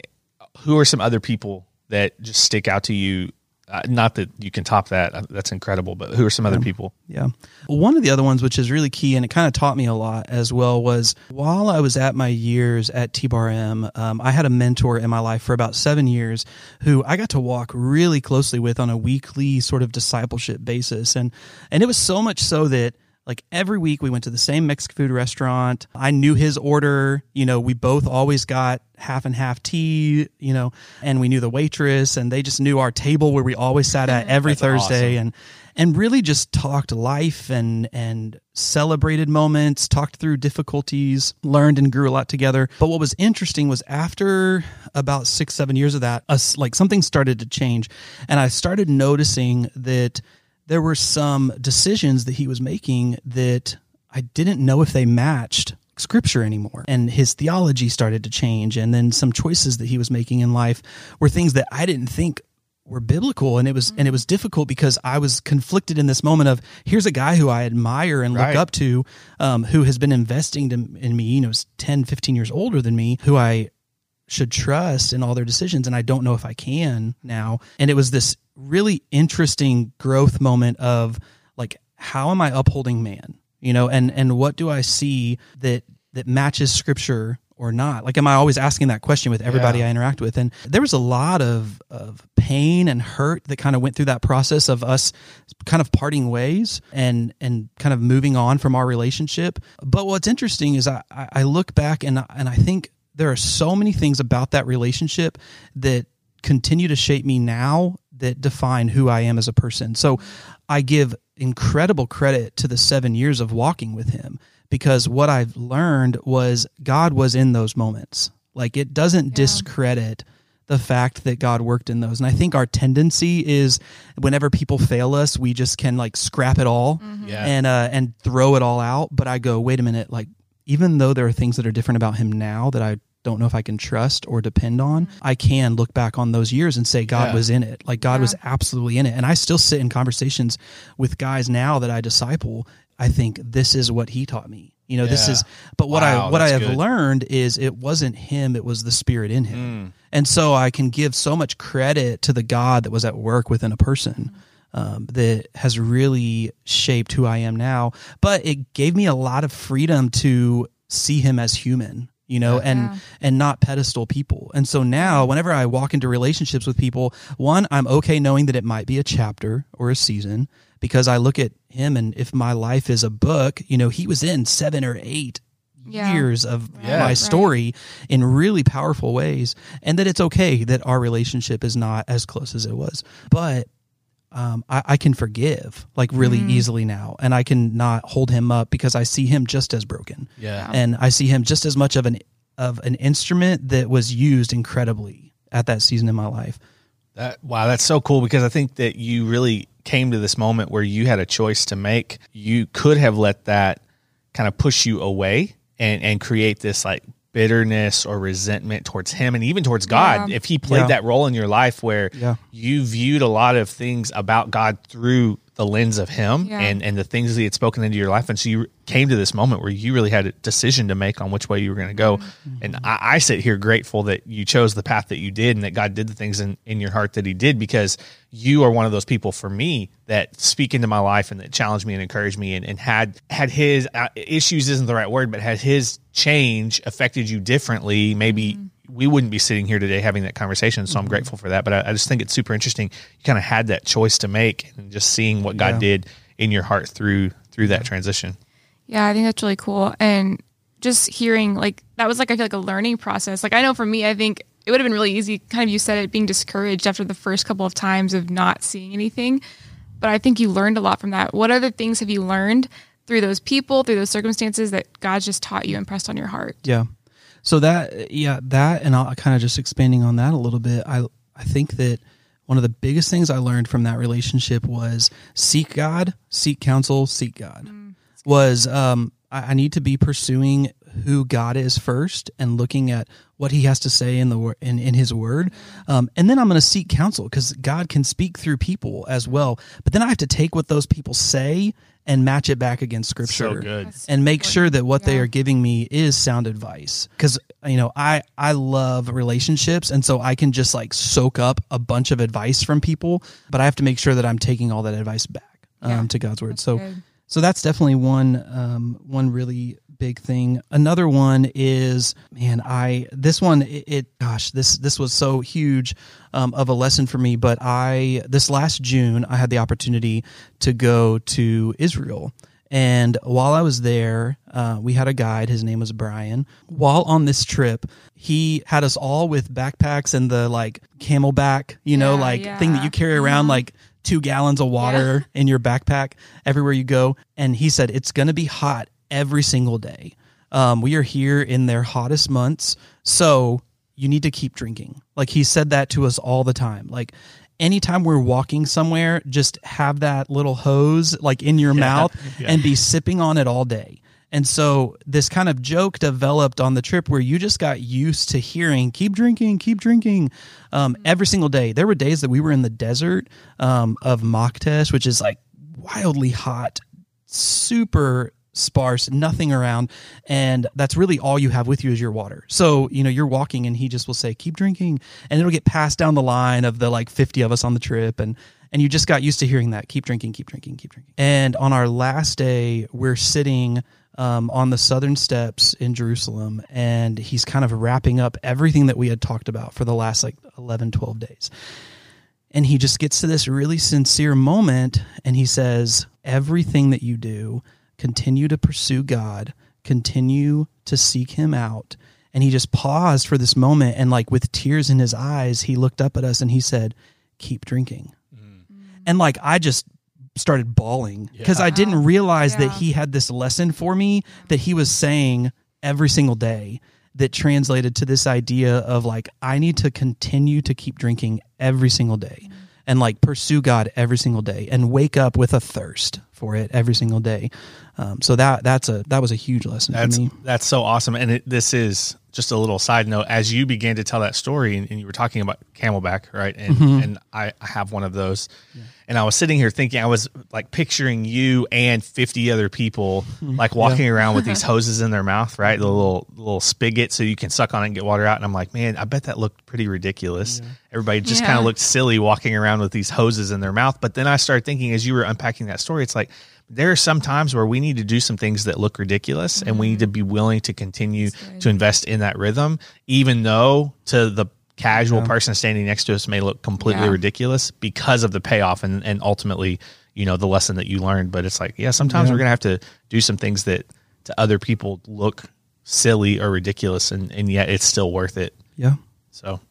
Who are some other people that just stick out to you? Uh, not that you can top that. uh, That's incredible. But who are some other people? Yeah. One of the other ones, which is really key, and it kind of taught me a lot as well, was while I was at my years at T Bar M, um, I had a mentor in my life for about seven years who I got to walk really closely with on a weekly sort of discipleship basis. And, and it was so much so that like every week we went to the same Mexican food restaurant. I knew his order. You know, we both always got half and half tea, you know, and we knew the waitress and they just knew our table where we always sat at [laughs] every Thursday awesome. and and really just talked life and and celebrated moments, talked through difficulties, learned and grew a lot together. But what was interesting was after about 6 7 years of that, us like something started to change and I started noticing that there were some decisions that he was making that I didn't know if they matched scripture anymore. And his theology started to change. And then some choices that he was making in life were things that I didn't think were biblical and it was and it was difficult because I was conflicted in this moment of here's a guy who I admire and look Right. up to um, who has been investing to, in me you know is 10 15 years older than me who I should trust in all their decisions and I don't know if I can now. And it was this really interesting growth moment of like how am I upholding man? You know and and what do I see that that matches scripture or not? Like am I always asking that question with everybody Yeah. I interact with? And there was a lot of of pain and hurt that kind of went through that process of us kind of parting ways and and kind of moving on from our relationship. But what's interesting is I I I look back and and I think there are so many things about that relationship that continue to shape me now that define who I am as a person. So I give incredible credit to the seven years of walking with him because what I've learned was God was in those moments. Like it doesn't discredit the fact that God worked in those. And I think our tendency is whenever people fail us, we just can like scrap it all Yeah. and uh and throw it all out. But I go, wait a minute, like even though there are things that are different about him now that I don't know if I can trust or depend on, I can look back on those years and say God Yeah. was in it. Like God Yeah. was absolutely in it. And I still sit in conversations with guys now that I disciple. I think this is what he taught me. You know, this is but what Wow, I what I have good. learned is it wasn't him, it was the spirit in him. Mm. And so I can give so much credit to the God that was at work within a person um, that has really shaped who I am now. But it gave me a lot of freedom to see him as human, you know, and Yeah. and not pedestal people. And so now, whenever I walk into relationships with people, one, I'm okay knowing that it might be a chapter or a season because I look at him and if my life is a book, you know, he was in seven or eight Yeah. years of Yeah. my Right. story in really powerful ways and that it's okay that our relationship is not as close as it was but um, I, I can forgive like really easily now and i can not hold him up because i see him just as broken Yeah. and i see him just as much of an of an instrument that was used incredibly at that season in my life That wow, that's so cool because I think that you really came to this moment where you had a choice to make. You could have let that kind of push you away and and create this like bitterness or resentment towards him and even towards God Yeah. if he played Yeah. that role in your life where Yeah. you viewed a lot of things about God through the lens of him and and the things that he had spoken into your life and so you came to this moment where you really had a decision to make on which way you were going to go Mm-hmm. and I, I sit here grateful that you chose the path that you did and that god did the things in, in your heart that he did because you are one of those people for me that speak into my life and that challenged me and encouraged me and, and had had his uh, issues isn't the right word but had his change affected you differently maybe Mm-hmm. we wouldn't be sitting here today having that conversation so i'm grateful for that but I, I just think it's super interesting you kind of had that choice to make and just seeing what god Yeah. did in your heart through through that transition Yeah, I think that's really cool. And just hearing like that was like I feel like a learning process. Like I know for me, I think it would have been really easy, kind of you said it, being discouraged after the first couple of times of not seeing anything. But I think you learned a lot from that. What other things have you learned through those people, through those circumstances that God just taught you and pressed on your heart? Yeah. So that yeah, that and I'll kind of just expanding on that a little bit. I I think that one of the biggest things I learned from that relationship was seek God, seek counsel, seek God. Was um I, I need to be pursuing who God is first and looking at what He has to say in the in, in His Word, um, and then I'm going to seek counsel because God can speak through people as well. But then I have to take what those people say and match it back against Scripture so good and make sure that what they are giving me is sound advice. Because you know i i love relationships and so i can just like soak up a bunch of advice from people but i have to make sure that i'm taking all that advice back um, Yeah. to god's word. So good. so that's definitely one um, one really big thing another one is man i this one it, it gosh this this was so huge um, of a lesson for me but i this last june i had the opportunity to go to israel and while I was there, uh, we had a guide. His name was Brian. While on this trip, he had us all with backpacks and the like CamelBak, you know, Yeah, like yeah. thing that you carry around like two gallons of water in your backpack everywhere you go. And he said, it's going to be hot every single day. Um, we are here in their hottest months. So you need to keep drinking. Like he said that to us all the time. Like anytime we're walking somewhere, just have that little hose like in your [laughs] mouth yeah. and be sipping on it all day. And so this kind of joke developed on the trip where you just got used to hearing, keep drinking, keep drinking um, every single day. There were days that we were in the desert um, of Maktesh, which is like wildly hot, super sparse, nothing around. And that's really all you have with you is your water. So, you know, you're walking and he just will say, keep drinking. And it'll get passed down the line of the like 50 of us on the trip. And, and you just got used to hearing that keep drinking, keep drinking, keep drinking. And on our last day, we're sitting um, on the southern steps in Jerusalem, and he's kind of wrapping up everything that we had talked about for the last like 11, 12 days. And he just gets to this really sincere moment, and he says, Everything that you do, continue to pursue God, continue to seek Him out. And he just paused for this moment, and like with tears in his eyes, he looked up at us and he said, Keep drinking. Mm. And like I just started bawling because I didn't realize that he had this lesson for me that he was saying every single day that translated to this idea of like I need to continue to keep drinking every single day mm. and like pursue God every single day and wake up with a thirst for it every single day. Um, so that that's a that was a huge lesson That's for me. that's so awesome, and it, this is just a little side note. As you began to tell that story, and, and you were talking about CamelBak, right? And Mm-hmm. and I, I have one of those, and I was sitting here thinking, I was like picturing you and fifty other people [laughs] like walking around with these [laughs] hoses in their mouth, right? The little little spigot so you can suck on it and get water out. And I'm like, man, I bet that looked pretty ridiculous. Everybody just Yeah. kind of looked silly walking around with these hoses in their mouth. But then I started thinking, as you were unpacking that story, it's like there are some times where we need to do some things that look ridiculous and we need to be willing to continue to invest in that rhythm, even though to the casual person standing next to us may look completely Yeah. ridiculous because of the payoff and, and ultimately, you know, the lesson that you learned. But it's like, yeah, sometimes Yeah. we're going to have to do some things that to other people look silly or ridiculous and, and yet it's still worth it. Yeah. So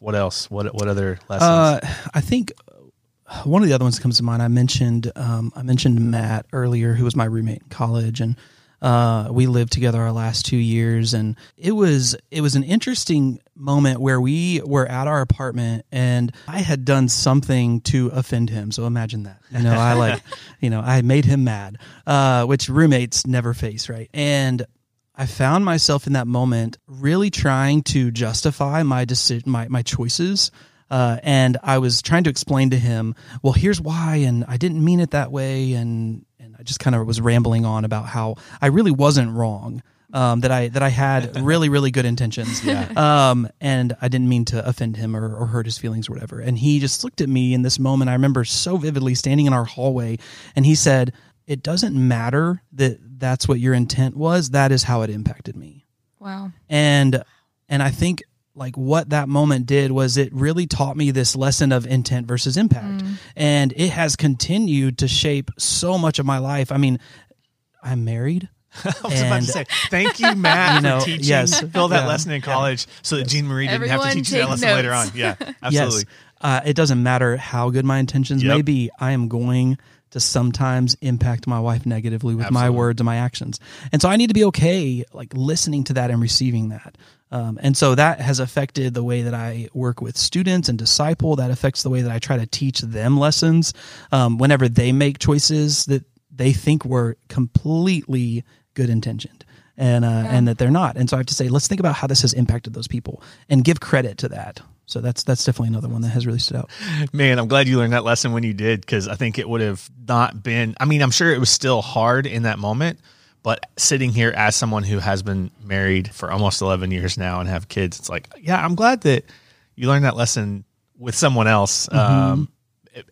what else? What, what other lessons? Uh, I think one of the other ones that comes to mind. I mentioned um, I mentioned Matt earlier, who was my roommate in college, and uh, we lived together our last two years, and it was it was an interesting moment where we were at our apartment, and I had done something to offend him. So imagine that, you know, I like, [laughs] you know, I made him mad, uh, which roommates never face, right? And I found myself in that moment really trying to justify my decision, my my choices. Uh, and I was trying to explain to him, well, here's why, and I didn't mean it that way, and and I just kind of was rambling on about how I really wasn't wrong, um, that I that I had [laughs] really really good intentions, um, and I didn't mean to offend him or, or hurt his feelings or whatever. And he just looked at me in this moment. I remember so vividly standing in our hallway, and he said, "It doesn't matter that that's what your intent was. That is how it impacted me." Wow. and and i think like what that moment did was it really taught me this lesson of intent versus impact and it has continued to shape so much of my life i mean i'm married [laughs] I was about to say, thank you, Matt, [laughs] You know, for teaching yes. Phil that Yeah. lesson in college so that Jean Marie didn't have to teach you that take lesson later on. Yeah, [laughs] absolutely. yes uh, it doesn't matter how good my intentions may be i am going to sometimes impact my wife negatively with my words and my actions. And so i need to be okay like listening to that and receiving that. Um, and so that has affected the way that i work with students and disciple. That affects the way that i try to teach them lessons um, whenever they make choices that they think were completely good intentioned and uh, and that they're not. And so i have to say let's think about how this has impacted those people and give credit to that so that's that's definitely another one that has really stood out Man, I'm glad you learned that lesson when you did because I think it would have not been. I mean, I'm sure it was still hard in that moment, but sitting here as someone who has been married for almost 11 years now and have kids, it's like, yeah, I'm glad that you learned that lesson with someone else. Um,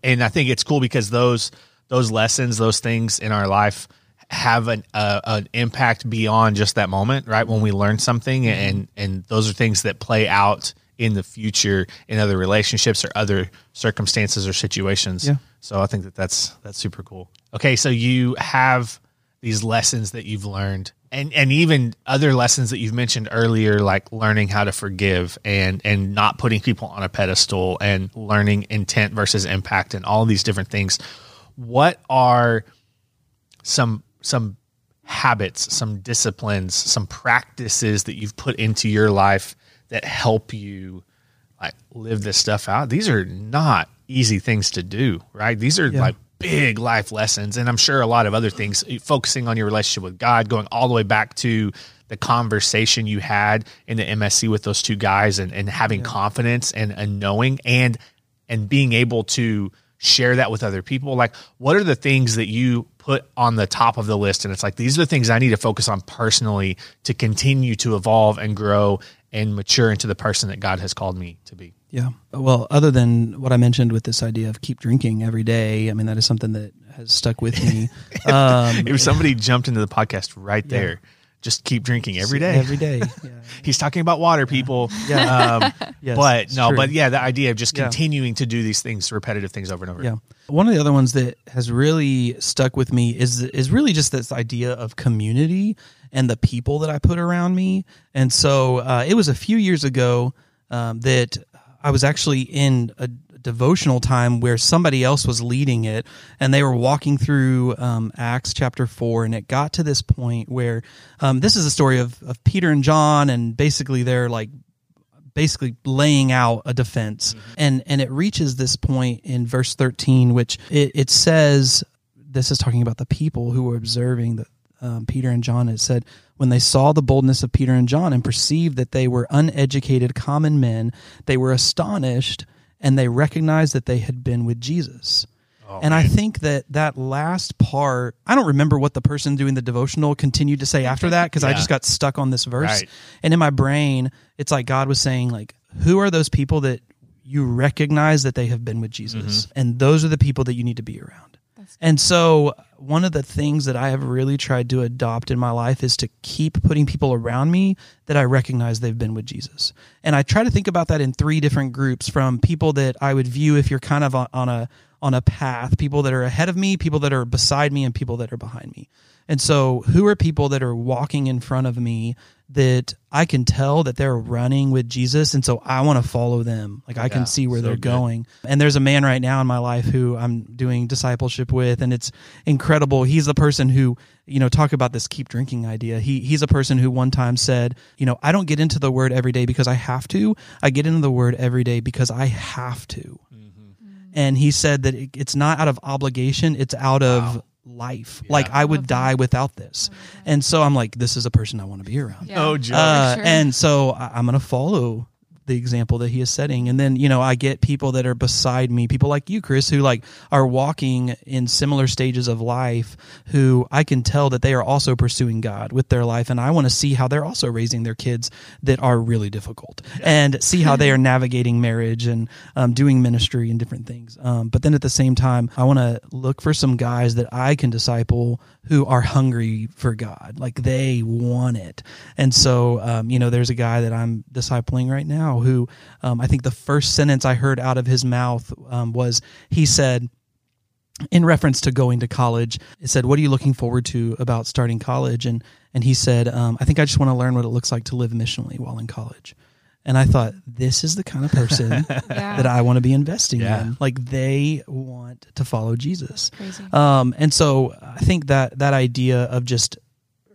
and I think it's cool because those those lessons, those things in our life have an uh, an impact beyond just that moment, right? When we learn something, and and those are things that play out in the future in other relationships or other circumstances or situations. Yeah. So I think that that's that's super cool. Okay, so you have these lessons that you've learned and and even other lessons that you've mentioned earlier like learning how to forgive and and not putting people on a pedestal and learning intent versus impact and all these different things. What are some some habits, some disciplines, some practices that you've put into your life that help you like live this stuff out? These are not easy things to do, right? These are like big life lessons. And I'm sure a lot of other things eh, focusing on your relationship with God, going all the way back to the conversation you had in the MSC with those two guys and, and having confidence and, and knowing and and being able to share that with other people. Like what are the things that you put on the top of the list? And it's like these are the things i need to focus on personally to continue to evolve and grow and mature into the person that god has called me to be Yeah. Well, other than what I mentioned with this idea of keep drinking every day, I mean, that is something that has stuck with me. [laughs] Um, if somebody jumped into the podcast right there just keep drinking every day Every day. [laughs] Yeah. he's talking about water people [laughs] Yeah. um, Yes, but no true. but yeah the idea of just Yeah. continuing to do these things repetitive things over and over Yeah. One of the other ones that has really stuck with me is is really just this idea of community and the people that I put around me. And so uh, it was a few years ago um, that I was actually in a devotional time where somebody else was leading it and they were walking through um, Acts chapter 4 and it got to this point where um, this is a story of, of Peter and John and basically they're like basically laying out a defense mm-hmm. and and it reaches this point in verse 13 which it, it says this is talking about the people who were observing the um, Peter and John, it said, when they saw the boldness of Peter and John and perceived that they were uneducated common men, they were astonished and they recognized that they had been with Jesus. Oh, and man. I think that that last part, I don't remember what the person doing the devotional continued to say after that because yeah. I just got stuck on this verse. Right. And in my brain, it's like God was saying, like, who are those people that you recognize that they have been with Jesus? Mm-hmm. And those are the people that you need to be around. And so, one of the things that I have really tried to adopt in my life is to keep putting people around me that I recognize they've been with Jesus. And I try to think about that in three different groups from people that I would view if you're kind of on a on a path, people that are ahead of me, people that are beside me, and people that are behind me. And so, who are people that are walking in front of me that I can tell that they're running with Jesus, and so I want to follow them. Like I yeah, can see where so they're good. going. And there's a man right now in my life who I'm doing discipleship with, and it's incredible. He's the person who, you know, talk about this keep drinking idea. He he's a person who one time said, you know, I don't get into the word every day because I have to. I get into the word every day because I have to. Mm-hmm. And he said that it, it's not out of obligation; it's out wow. of life. Yeah. Like I would die without this. And so I'm like, this is a person I want to be around. Yeah. Oh, Joe. Uh, sure. And so I, am going to follow the example that he is setting. And then you know i get people that are beside me people like you chris who like are walking in similar stages of life who i can tell that they are also pursuing god with their life. And i want to see how they're also raising their kids that are really difficult and see how they are [laughs] navigating marriage and um, doing ministry and different things. Um, but then at the same time i want to look for some guys that i can disciple who are hungry for god. Like they want it. And so um, you know there's a guy that i'm discipling right now now who um, I think the first sentence I heard out of his mouth um, was he said, in reference to going to college, it said, "What are you looking forward to about starting college?" and and he said, um, "I think I just want to learn what it looks like to live missionally while in college." And I thought, this is the kind of person [laughs] yeah. that I want to be investing yeah. in. Like they want to follow Jesus. Um, and so I think that that idea of just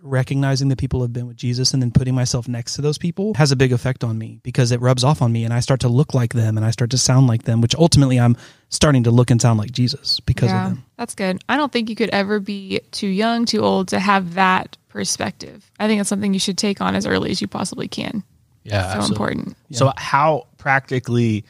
recognizing that people have been with Jesus and then putting myself next to those people has a big effect on me because it rubs off on me and I start to look like them and I start to sound like them, which ultimately I'm starting to look and sound like Jesus because yeah, of them. That's good. I don't think you could ever be too young, too old to have that perspective. I think it's something you should take on as early as you possibly can. Yeah. so absolutely. important. Yeah. So how practically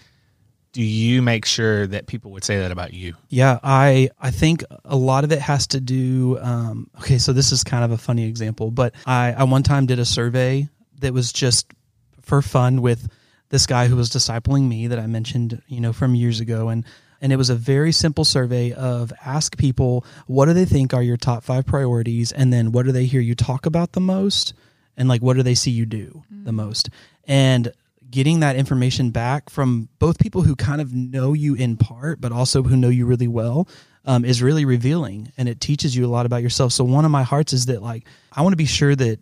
do you make sure that people would say that about you? Yeah, I I think a lot of it has to do. Um, okay, so this is kind of a funny example, but I I one time did a survey that was just for fun with this guy who was discipling me that I mentioned, you know, from years ago, and and it was a very simple survey of ask people what do they think are your top five priorities, and then what do they hear you talk about the most, and like what do they see you do mm-hmm. the most, and getting that information back from both people who kind of know you in part, but also who know you really well, um, is really revealing and it teaches you a lot about yourself. So one of my hearts is that like I want to be sure that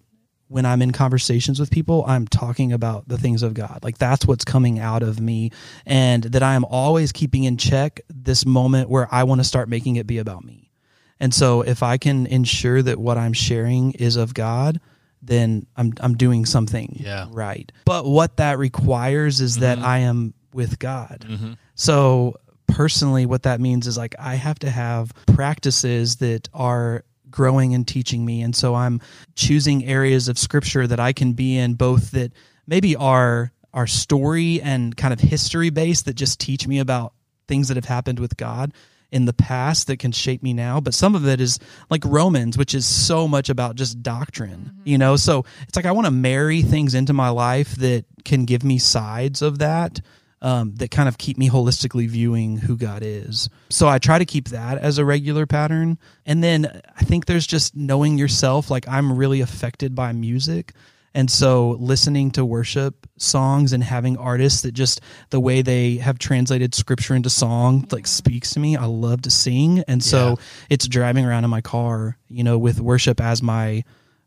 when I'm in conversations with people, I'm talking about the things of God. Like that's what's coming out of me, and that I am always keeping in check this moment where I want to start making it be about me. And so if I can ensure that what I'm sharing is of God, then I'm I'm doing something yeah. right. But what that requires is mm-hmm. that I am with God. Mm-hmm. So personally what that means is like I have to have practices that are growing and teaching me and so I'm choosing areas of scripture that I can be in both that maybe are are story and kind of history based that just teach me about things that have happened with God in the past that can shape me now but some of it is like romans which is so much about just doctrine mm-hmm. you know? So it's like i want to marry things into my life that can give me sides of that um, that kind of keep me holistically viewing who god is. So i try to keep that as a regular pattern. And then i think there's just knowing yourself like i'm really affected by music and so listening to worship songs and having artists that just the way they have translated scripture into song like speaks to me. I love to sing. And so yeah. it's driving around in my car, you know, with worship as my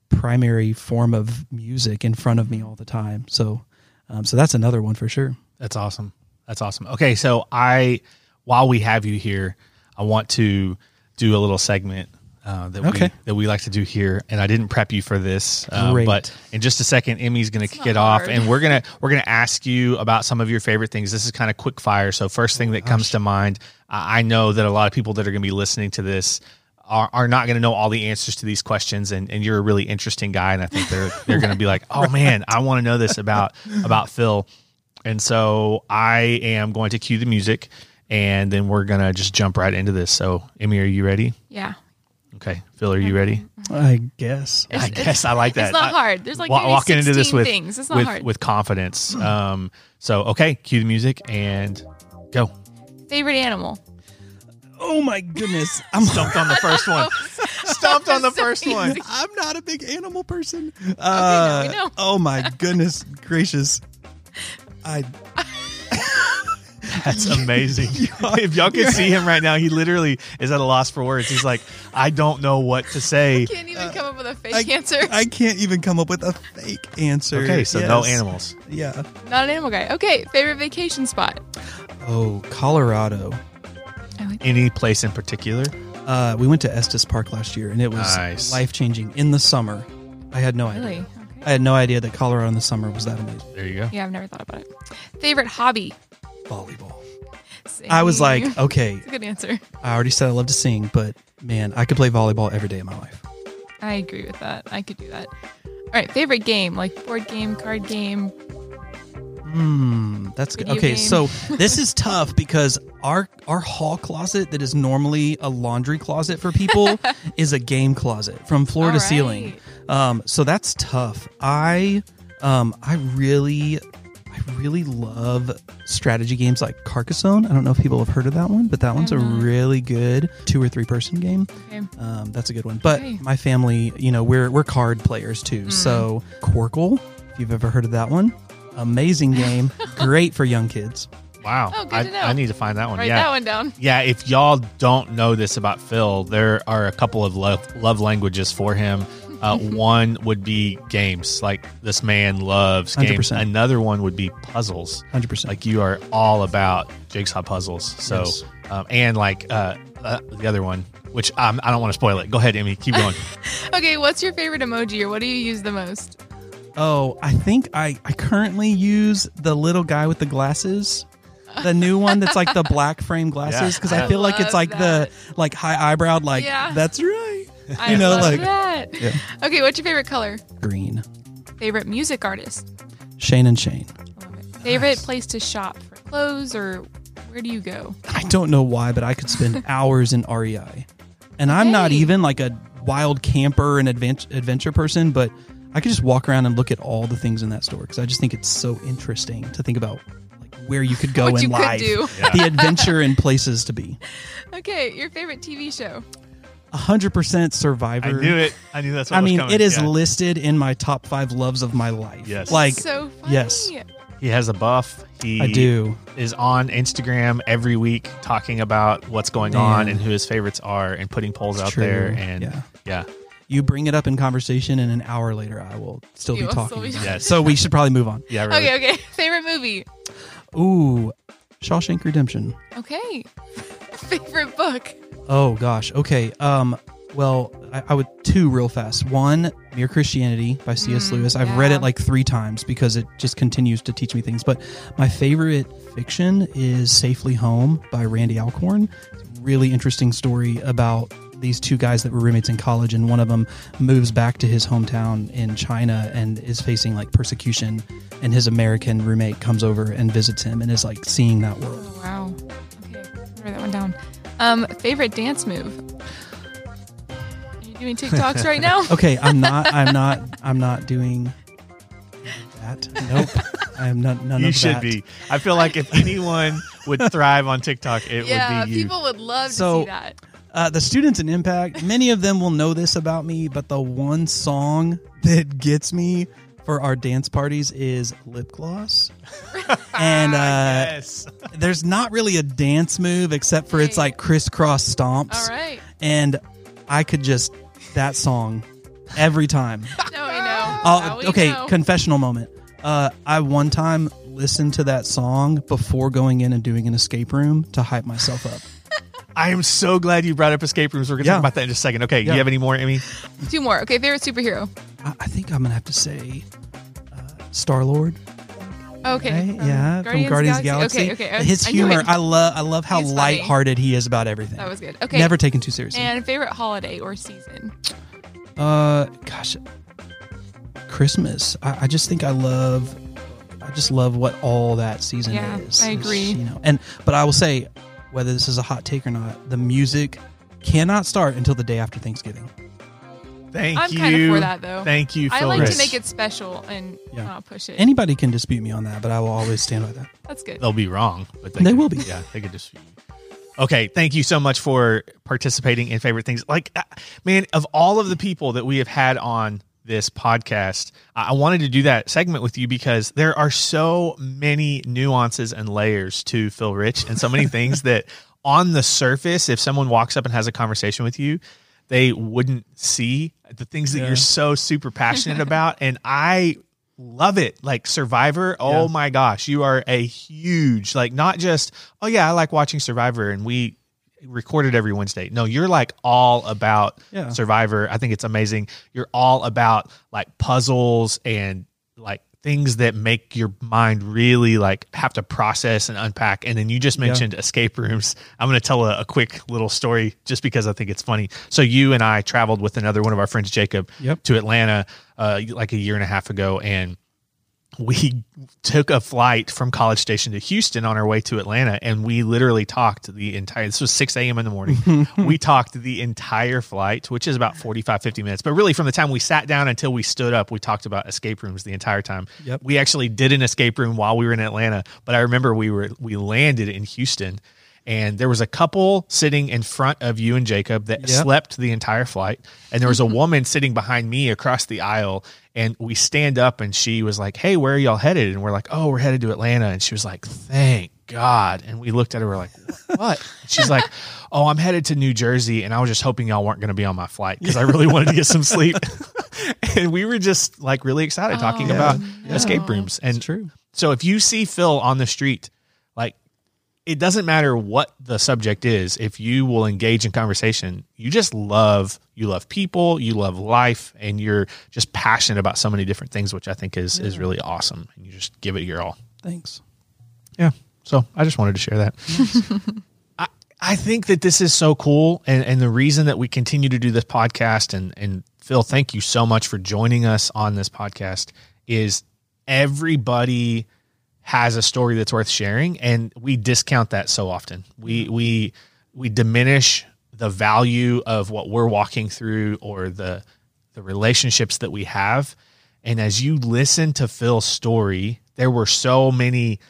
primary form of music in front of me all the time. So um, so that's another one for sure. That's awesome. That's awesome. Okay, so I while we have you here, I want to do a little segment uh, that we that we like to do here, and I didn't prep you for this, um, but in just a second, Emmy's going to kick not it off, and we're gonna we're gonna ask you about some of your favorite things. This is kind of quick fire, so first thing that comes to mind. I I know that a lot of people that are going to be listening to this. Are, are not going to know all the answers to these questions, and, and you're a really interesting guy, and I think they're they're going to be like, [laughs] oh man, I want to know this about about Phil, and so I am going to cue the music, and then we're gonna just jump right into this. So, Emmy, are you ready? Yeah. Okay, Phil, are you ready? I guess. I guess I like that. It's not I- hard. There's like wa- maybe walking into this with things. It's not with, hard. with confidence. Um, so okay, cue the music and go. Favorite animal. Oh my goodness. [laughs] [laughs] I'm Stumped on the first one. Stumped on the So first one. I'm not a big animal person. now Uh, we know. Oh my [laughs] goodness gracious. I [laughs] That's amazing. [laughs] if y'all could see him right now, he literally is at a loss for words. He's like, I don't know what to say. Can't even come up with a fake I, answer. I can't even come up with a fake answer. Okay, so no animals. Yeah. Not an animal guy. Okay. Favorite vacation spot. Oh, Colorado. Like Any place in particular? Uh, we went to Estes Park last year, and it was Nice. life changing in the summer. I had no idea. Okay. I had no idea that Colorado in the summer was that amazing. There you go. Yeah, I've never thought about it. Favorite hobby. Volleyball. I was like, okay, It's a good answer. I already said I love to sing, but man, I could play volleyball every day of my life. I agree with that. I could do that. All right. Favorite game, like board game, card game. Hmm, that's good. Okay, game. so [laughs] this is tough because our our hall closet that is normally a laundry closet for people [laughs] is a game closet from floor All to ceiling. Um, so that's tough. I um I really really love strategy games like Carcassonne. I don't know if people have heard of that one, but that one's a really good two or three person game. Okay. Um, that's a good one. But Okay. My family, you know, we're we're card players too. So Qwirkle, if you've ever heard of that one, amazing game, [laughs] great for young kids. Wow. Oh, good I, to know. I need to find that one. Write yeah. that one down. Yeah, if y'all don't know this about Phil, there are a couple of love, love languages for him. Uh, [laughs] one would be games, like this man loves games. 100%. Another one would be puzzles, Hundred percent. like you are all about jigsaw puzzles. So, Yes. um, and like uh, uh, the other one, which um, I don't want to spoil it. Go ahead, Emmy, keep going. [laughs] Okay. What's your favorite emoji or what do you use the most? Oh, I think I I currently use the little guy with the glasses. The new one that's like the [laughs] black frame glasses because Yeah. I feel like it's like that. the like high eyebrowed like Yeah. that's right. I You know, love like- that. Yeah. Okay. What's your favorite color? Green. Favorite music artist? Shane and Shane. I love it. Favorite place to shop for clothes or where do you go? I don't know why, but I could spend [laughs] hours in REI. And I'm not even like a wild camper and adventure adventure person, but I could just walk around and look at all the things in that store because I just think it's so interesting to think about like where you could go in life, do. Yeah. the adventure and places to be. [laughs] Okay. Your favorite TV show? Hundred percent Survivor. I knew it. I knew that's what I was mean, coming. it is Yeah. listed in my top five loves of my life. Yes. like so funny. yes. He has a buff. He I do. is on Instagram every week talking about what's going Man. on and who his favorites are and putting polls It's out true. there. And Yeah. yeah. You bring it up in conversation, and an hour later, I will still You be will talking. still be- about it. Yes. So we should probably move on. Yeah, really. Okay. Okay. [laughs] Favorite movie? Ooh, Shawshank Redemption. Okay. [laughs] favorite book? Oh gosh. Okay. Um. Well, I, I would two real fast. One, Mere Christianity by C.S. Mm, Lewis. I've read it like three times because it just continues to teach me things. But my favorite fiction is Safely Home by Randy Alcorn. It's a really interesting story about these two guys that were roommates in college, and one of them moves back to his hometown in China and is facing like persecution. And his American roommate comes over and visits him and is like seeing that world. Oh, wow. Um, favorite dance move? Are you doing TikToks right now? [laughs] Okay, I'm not. I'm [laughs] not. I'm not doing that. Nope. I am not. None of that. You of should that. be. I feel like if anyone would thrive on TikTok, it yeah, would be you. people would love So- to see that. Uh, the students in Impact. Many of them will know this about me, but the one song that gets me for our dance parties is lip gloss. [laughs] and uh, yes. there's not really a dance move except for it's like crisscross stomps. All right. And I could just that song every time. [laughs] Now we know. Now we okay. know. Confessional moment. Uh, I one time listened to that song before going in and doing an escape room to hype myself up. [laughs] I am so glad you brought up escape rooms. We're going to Yeah. talk about that in just a second. Okay, Yeah. you have any more, Emmy? Two more. Okay, favorite superhero. I, I think I'm gonna have to say uh, Star Lord. Okay. from yeah, from Guardians of the Galaxy. Okay, okay. I- His I humor, it. I love. I love how He's funny. lighthearted he is about everything. That was good. Okay. Never taken too seriously. And favorite holiday or season. Uh, gosh, Christmas. I, I just think I love. I just love what all that season Yeah, is. I agree. You know, and but I will say, whether this is a hot take or not, the music cannot start until the day after Thanksgiving. Thank I'm you. kind of for that though. Thank you, I like to make it special and Yeah. not push it. Anybody can dispute me on that, but I will always stand by that. That's good. They'll be wrong, but They could- will be. Yeah, they could just. Okay, thank you so much for participating in favorite things. Like, uh, man, of all of the people that we have had on this podcast, I I wanted to do that segment with you because there are so many nuances and layers to Phil Rich, and so many things [laughs] that on the surface, if someone walks up and has a conversation with you, they wouldn't see the things that Yeah. you're so super passionate [laughs] about, and I love it. Like Survivor, oh Yeah. my gosh, you are a huge like not just oh yeah, I like watching Survivor and we recorded every Wednesday. No, you're like all about Yeah. Survivor. I think it's amazing. You're all about like puzzles and like things that make your mind really like have to process and unpack. And then you just mentioned escape rooms. I'm going to tell a, a quick little story just because I think it's funny. So you and I traveled with another one of our friends, Jacob, Yep. to Atlanta uh, like a year and a half ago, and we took a flight from College Station to Houston on our way to Atlanta, and we literally talked the entire. This was six a.m. in the morning. [laughs] we talked the entire flight, which is about 45, 50 minutes. But really, from the time we sat down until we stood up, we talked about escape rooms the entire time. Yep. We actually did an escape room while we were in Atlanta, but I remember we were we landed in Houston. And there was a couple sitting in front of you and Jacob that Yep. slept the entire flight. And there was a [laughs] woman sitting behind me across the aisle. And we stand up and she was like, Hey, where are y'all headed? And we're like, Oh, we're headed to Atlanta. And she was like, Thank God. And we looked at her, we're like, What? She's like, [laughs] Oh, I'm headed to New Jersey. And I was just hoping y'all weren't going to be on my flight because I really wanted to get some sleep. [laughs] and we were just like really excited talking Oh, about no. escape rooms. And It's true. so if you see Phil on the street, it doesn't matter what the subject is, if you will engage in conversation, you just love you love people, you love life, and you're just passionate about so many different things, which I think is is really awesome. And you just give it your all. Thanks. Yeah. So I just wanted to share that. [laughs] I, I think that this is so cool. And, and the reason that we continue to do this podcast, and, and Phil, thank you so much for joining us on this podcast, is everybody has a story that's worth sharing. And we discount that so often. We, we, we diminish the value of what we're walking through or the, the relationships that we have. And as you listen to Phil's story, there were so many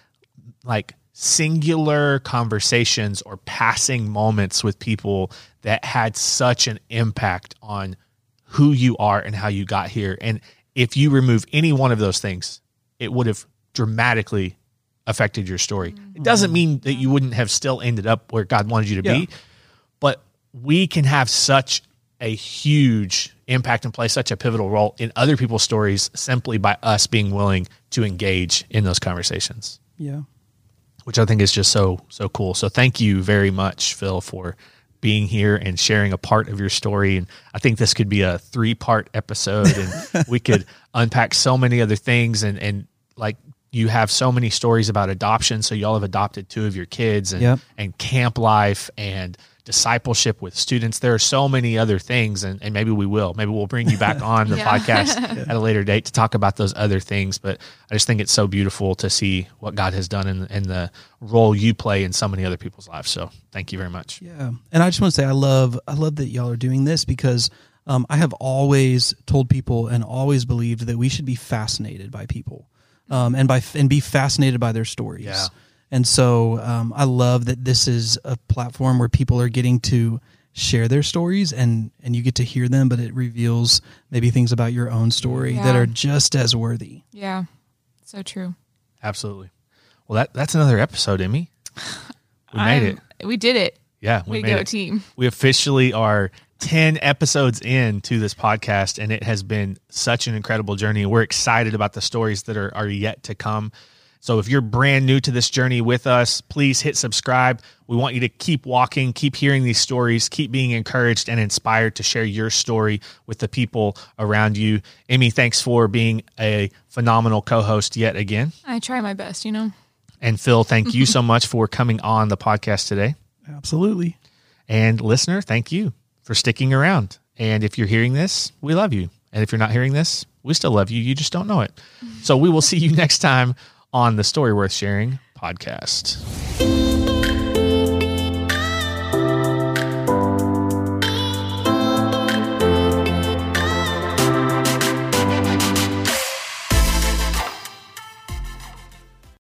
like singular conversations or passing moments with people that had such an impact on who you are and how you got here. And if you remove any one of those things, it would have dramatically affected your story. It mm-hmm. doesn't mean that you wouldn't have still ended up where God wanted you to Yeah. be, but we can have such a huge impact and play such a pivotal role in other people's stories simply by us being willing to engage in those conversations Yeah. which I think is just so so cool. So thank you very much, Phil, for being here and sharing a part of your story. And I think this could be a three part episode, and [laughs] we could unpack so many other things. And and like you have so many stories about adoption. So y'all have adopted two of your kids, and Yep. and camp life and discipleship with students. There are so many other things, and, and maybe we will. Maybe we'll bring you back [laughs] on the Yeah. podcast [laughs] at a later date to talk about those other things. But I just think it's so beautiful to see what God has done and and the role you play in so many other people's lives. So thank you very much. Yeah, and I just want to say I love I love that y'all are doing this because um, I have always told people and always believed that we should be fascinated by people, um, and by and be fascinated by their stories. Yeah. And so um, I love that this is a platform where people are getting to share their stories and and you get to hear them, but it reveals maybe things about your own story that are just as worthy. Yeah. So true. Absolutely. Well, that that's another episode, Emmy. We made I'm- it. We did it. Yeah, we We made go it. team. We officially are 10 episodes in to this podcast, and it has been such an incredible journey. We're excited about the stories that are, are yet to come. So if you're brand new to this journey with us, please hit subscribe. We want you to keep walking, keep hearing these stories, keep being encouraged and inspired to share your story with the people around you. Emmy, thanks for being a phenomenal co host yet again. I try my best, you know. And Phil, thank you [laughs] so much for coming on the podcast today. Absolutely. And listener, thank you for sticking around. And if you're hearing this, we love you. And if you're not hearing this, we still love you. You just don't know it. So we will see you [laughs] next time on the Story Worth Sharing podcast.